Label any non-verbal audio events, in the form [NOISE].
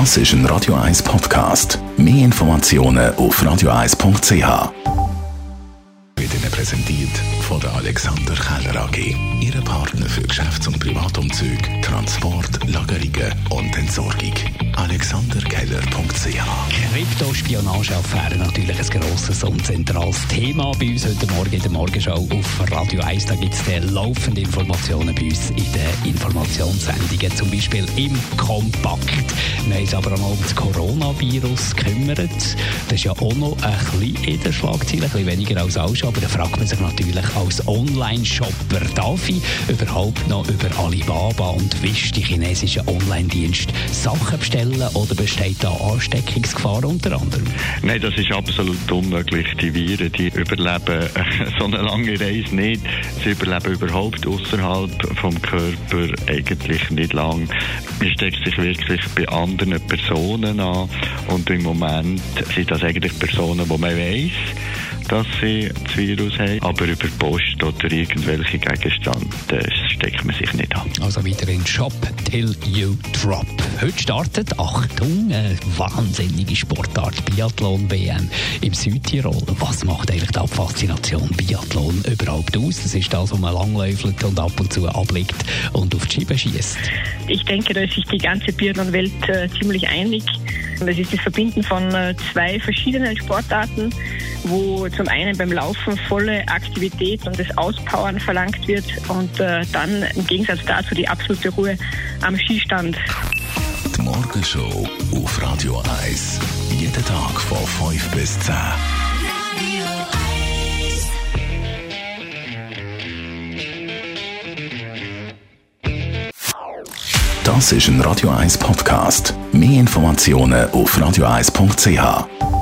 Das ist ein Radio 1 Podcast. Mehr Informationen auf radio1.ch. Wird Ihnen präsentiert von der Alexander Keller AG. Ihre Partner für Geschäfts- und Privatumzüge, Transport, Lagerungen und Entsorgung. AlexanderKeller.ch Kryptospionageaffäre natürlich ein grosses und zentrales Thema bei uns heute Morgen in der Morgenschau auf Radio 1. Da gibt es laufende Informationen bei uns in den Informationssendungen, zum Beispiel im Kompakt. Wir haben uns aber auch noch um das Coronavirus gekümmert. Das ist ja auch noch ein bisschen in der Schlagzeile, ein bisschen weniger als alles, aber da fragt man sich natürlich als Online-Shopper, darf ich überhaupt noch über Alibaba und Wish, die chinesischen Online-Dienste, Sachen bestellen oder besteht da Ansteckungsgefahr unter anderem? Nein, das ist absolut unmöglich. Die Viren, die überleben [LAUGHS] so eine lange Reise nicht. Sie überleben überhaupt außerhalb vom Körper eigentlich nicht lang. Man steckt sich wirklich bei anderen Personen an und im Moment sind das eigentlich Personen, die man weiß, dass sie das Virus haben, aber über Post oder irgendwelche Gegenstände Also wieder in Shop Till You Drop. Heute startet, Achtung, eine wahnsinnige Sportart Biathlon WM im Südtirol. Was macht eigentlich die Faszination Biathlon überhaupt aus? Das ist das, wo man langläufelt und ab und zu ablegt und auf die Scheibe schießt. Ich denke, da ist sich die ganze Biathlon-Welt äh, ziemlich einig. Das ist das Verbinden von äh, zwei verschiedenen Sportarten wo zum einen beim Laufen volle Aktivität und das Auspowern verlangt wird und äh, dann im Gegensatz dazu die absolute Ruhe am Skistand. Die Morgenshow auf Radio 1. Jeden Tag von 5 bis 10. Das ist ein Radio 1 Podcast. Mehr Informationen auf radio1.ch.